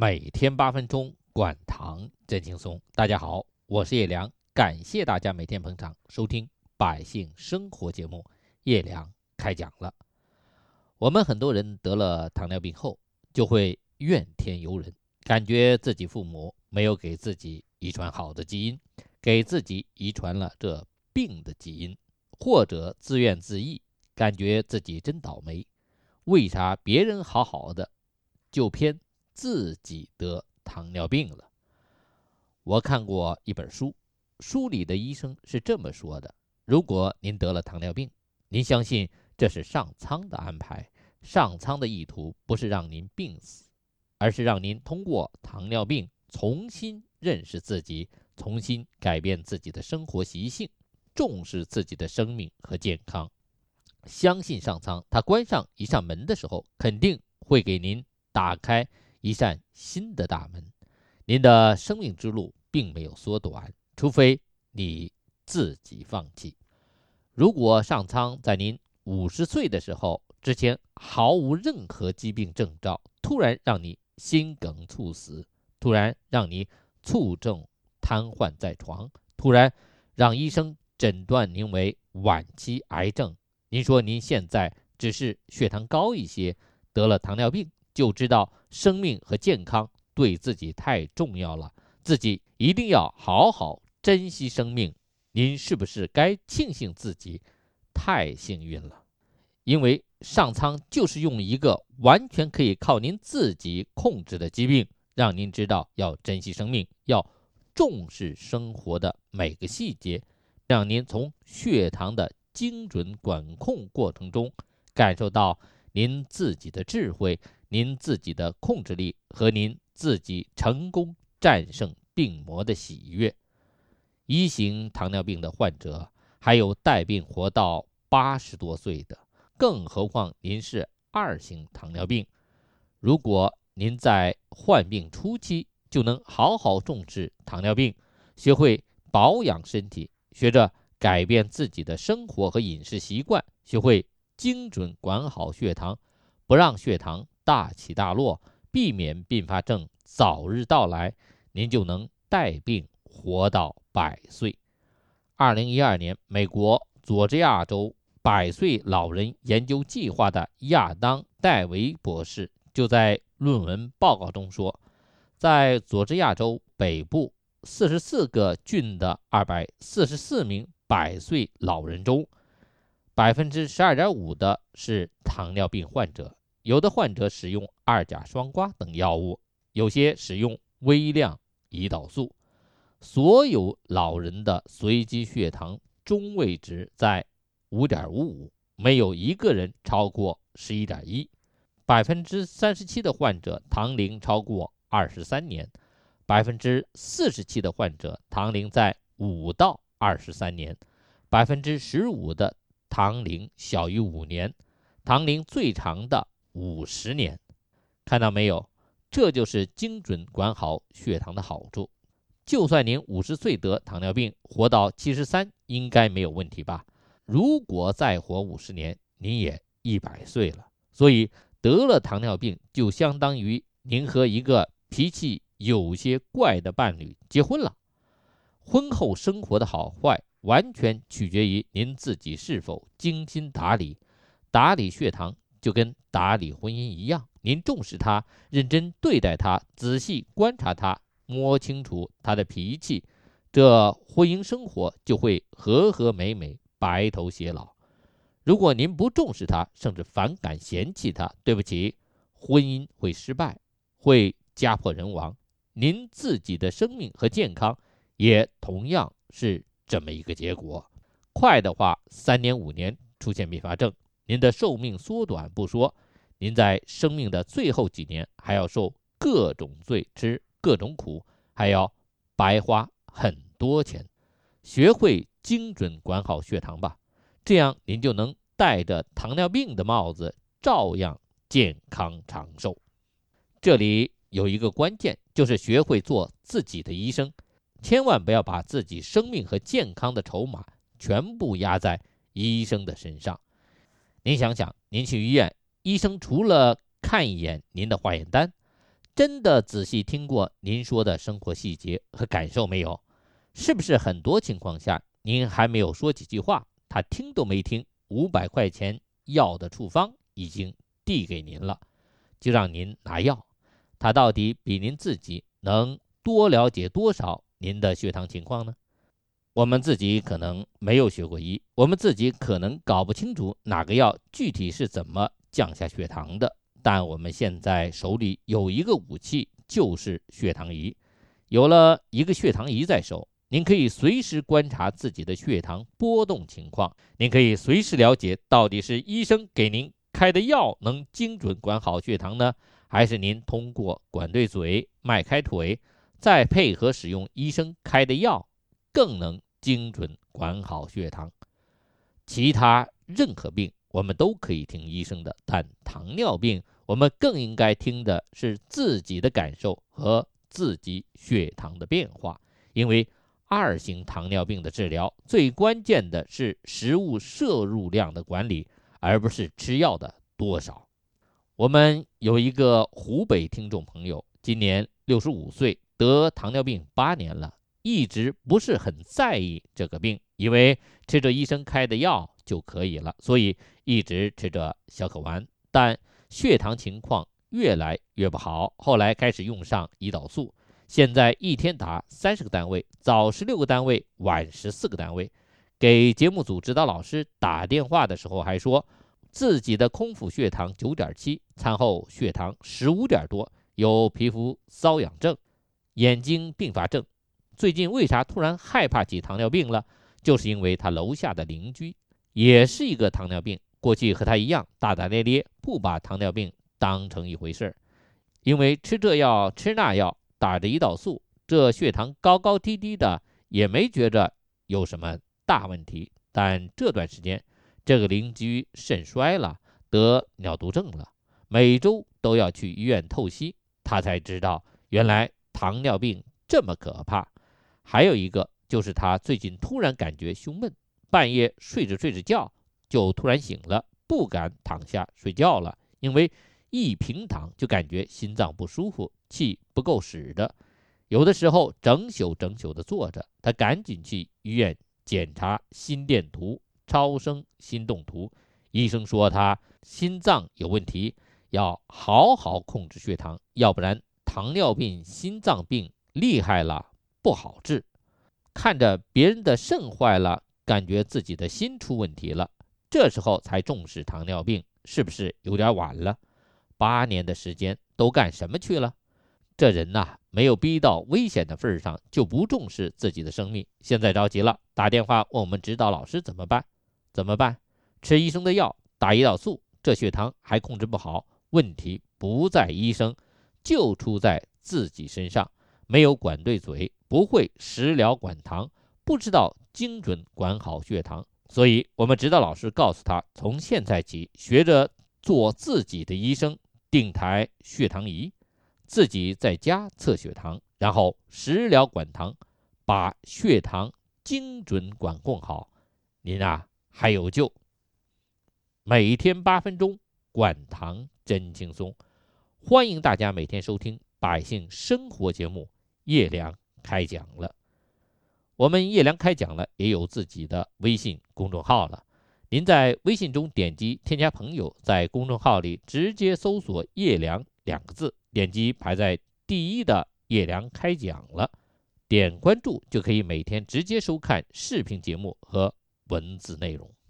每天八分钟，管糖真轻松。大家好，我是叶良，感谢大家每天捧场收听百姓生活节目。叶良开讲了。我们很多人得了糖尿病后，就会怨天尤人，感觉自己父母没有给自己遗传好的基因，给自己遗传了这病的基因，或者自怨自艾，感觉自己真倒霉。为啥别人好好的，就偏？自己得糖尿病了。我看过一本书，书里的医生是这么说的：如果您得了糖尿病，您相信这是上苍的安排。上苍的意图不是让您病死，而是让您通过糖尿病重新认识自己，重新改变自己的生活习性，重视自己的生命和健康。相信上苍，他关上一扇门的时候，肯定会给您打开。一扇新的大门，您的生命之路并没有缩短，除非你自己放弃。如果上苍在您五十岁的时候之前毫无任何疾病征兆，突然让你心梗猝死，突然让你猝症瘫痪在床，突然让医生诊断您为晚期癌症，您说您现在只是血糖高一些，得了糖尿病。就知道生命和健康对自己太重要了，自己一定要好好珍惜生命。您是不是该庆幸自己太幸运了？因为上苍就是用一个完全可以靠您自己控制的疾病，让您知道要珍惜生命，要重视生活的每个细节，让您从血糖的精准管控过程中感受到您自己的智慧。您自己的控制力和您自己成功战胜病魔的喜悦。一型糖尿病的患者还有带病活到八十多岁的，更何况您是二型糖尿病。如果您在患病初期就能好好重视糖尿病，学会保养身体，学着改变自己的生活和饮食习惯，学会精准管好血糖，不让血糖。大起大落，避免并发症早日到来，您就能带病活到百岁。二零一二年，美国佐治亚州百岁老人研究计划的亚当·戴维博士就在论文报告中说，在佐治亚州北部四十四个郡的二百四十四名百岁老人中，百分之十二点五的是糖尿病患者。有的患者使用二甲双胍等药物，有些使用微量胰岛素。所有老人的随机血糖中位值在五点五五，没有一个人超过十一点一。百分之三十七的患者糖龄超过二十三年，百分之四十七的患者糖龄在五到二十三年，百分之十五的糖龄小于五年，糖龄最长的。五十年，看到没有？这就是精准管好血糖的好处。就算您五十岁得糖尿病，活到七十三，应该没有问题吧？如果再活五十年，您也一百岁了。所以得了糖尿病，就相当于您和一个脾气有些怪的伴侣结婚了。婚后生活的好坏，完全取决于您自己是否精心打理，打理血糖。就跟打理婚姻一样，您重视他，认真对待他，仔细观察他，摸清楚他的脾气，这婚姻生活就会和和美美，白头偕老。如果您不重视他，甚至反感嫌弃他，对不起，婚姻会失败，会家破人亡，您自己的生命和健康也同样是这么一个结果。快的话，三年五年出现并发症。您的寿命缩短不说，您在生命的最后几年还要受各种罪，吃各种苦，还要白花很多钱。学会精准管好血糖吧，这样您就能戴着糖尿病的帽子，照样健康长寿。这里有一个关键，就是学会做自己的医生，千万不要把自己生命和健康的筹码全部压在医生的身上。您想想，您去医院，医生除了看一眼您的化验单，真的仔细听过您说的生活细节和感受没有？是不是很多情况下您还没有说几句话，他听都没听，五百块钱药的处方已经递给您了，就让您拿药。他到底比您自己能多了解多少您的血糖情况呢？我们自己可能没有学过医，我们自己可能搞不清楚哪个药具体是怎么降下血糖的。但我们现在手里有一个武器，就是血糖仪。有了一个血糖仪在手，您可以随时观察自己的血糖波动情况，您可以随时了解到底是医生给您开的药能精准管好血糖呢？还是您通过管对嘴、迈开腿，再配合使用医生开的药，更能精准管好血糖。其他任何病，我们都可以听医生的，但糖尿病，我们更应该听的是自己的感受和自己血糖的变化。因为二型糖尿病的治疗最关键的是食物摄入量的管理，而不是吃药的多少。我们有一个湖北听众朋友，今年六十五岁，得糖尿病八年了，一直不是很在意这个病，以为吃着医生开的药就可以了，所以一直吃着小可丸。但血糖情况越来越不好，后来开始用上胰岛素，现在一天打三十个单位，早十六个单位，晚十四个单位。给节目组指导老师打电话的时候还说。自己的空腹血糖九点七，餐后血糖十五点多，有皮肤瘙痒症、眼睛并发症。最近为啥突然害怕起糖尿病了？就是因为他楼下的邻居也是一个糖尿病，过去和他一样大大咧咧，不把糖尿病当成一回事儿。因为吃这药吃那药，打着胰岛素，这血糖高高低低的，也没觉着有什么大问题。但这段时间，这个邻居肾衰了，得尿毒症了，每周都要去医院透析，他才知道原来糖尿病这么可怕。还有一个就是他最近突然感觉胸闷，半夜睡着睡着觉就突然醒了，不敢躺下睡觉了，因为一平躺就感觉心脏不舒服，气不够使的，有的时候整宿整宿的坐着。他赶紧去医院检查心电图。超声心动图，医生说他心脏有问题，要好好控制血糖，要不然糖尿病、心脏病厉害了不好治。看着别人的肾坏了，感觉自己的心出问题了，这时候才重视糖尿病，是不是有点晚了？八年的时间都干什么去了？这人呐，没有逼到危险的份上，就不重视自己的生命。现在着急了，打电话问我们指导老师怎么办？怎么办？吃医生的药，打胰岛素，这血糖还控制不好。问题不在医生，就出在自己身上。没有管对嘴，不会食疗管糖，不知道精准管好血糖。所以，我们指导老师告诉他，从现在起，学着做自己的医生，定台血糖仪，自己在家测血糖，然后食疗管糖，把血糖精准管控好。您啊。还有救！每天八分钟，管糖真轻松。欢迎大家每天收听《百姓生活》节目，叶良开讲了。我们叶良开讲了，也有自己的微信公众号了。您在微信中点击添加朋友，在公众号里直接搜索“叶良”两个字，点击排在第一的“叶良开讲了”，点关注就可以每天直接收看视频节目和。文字内容。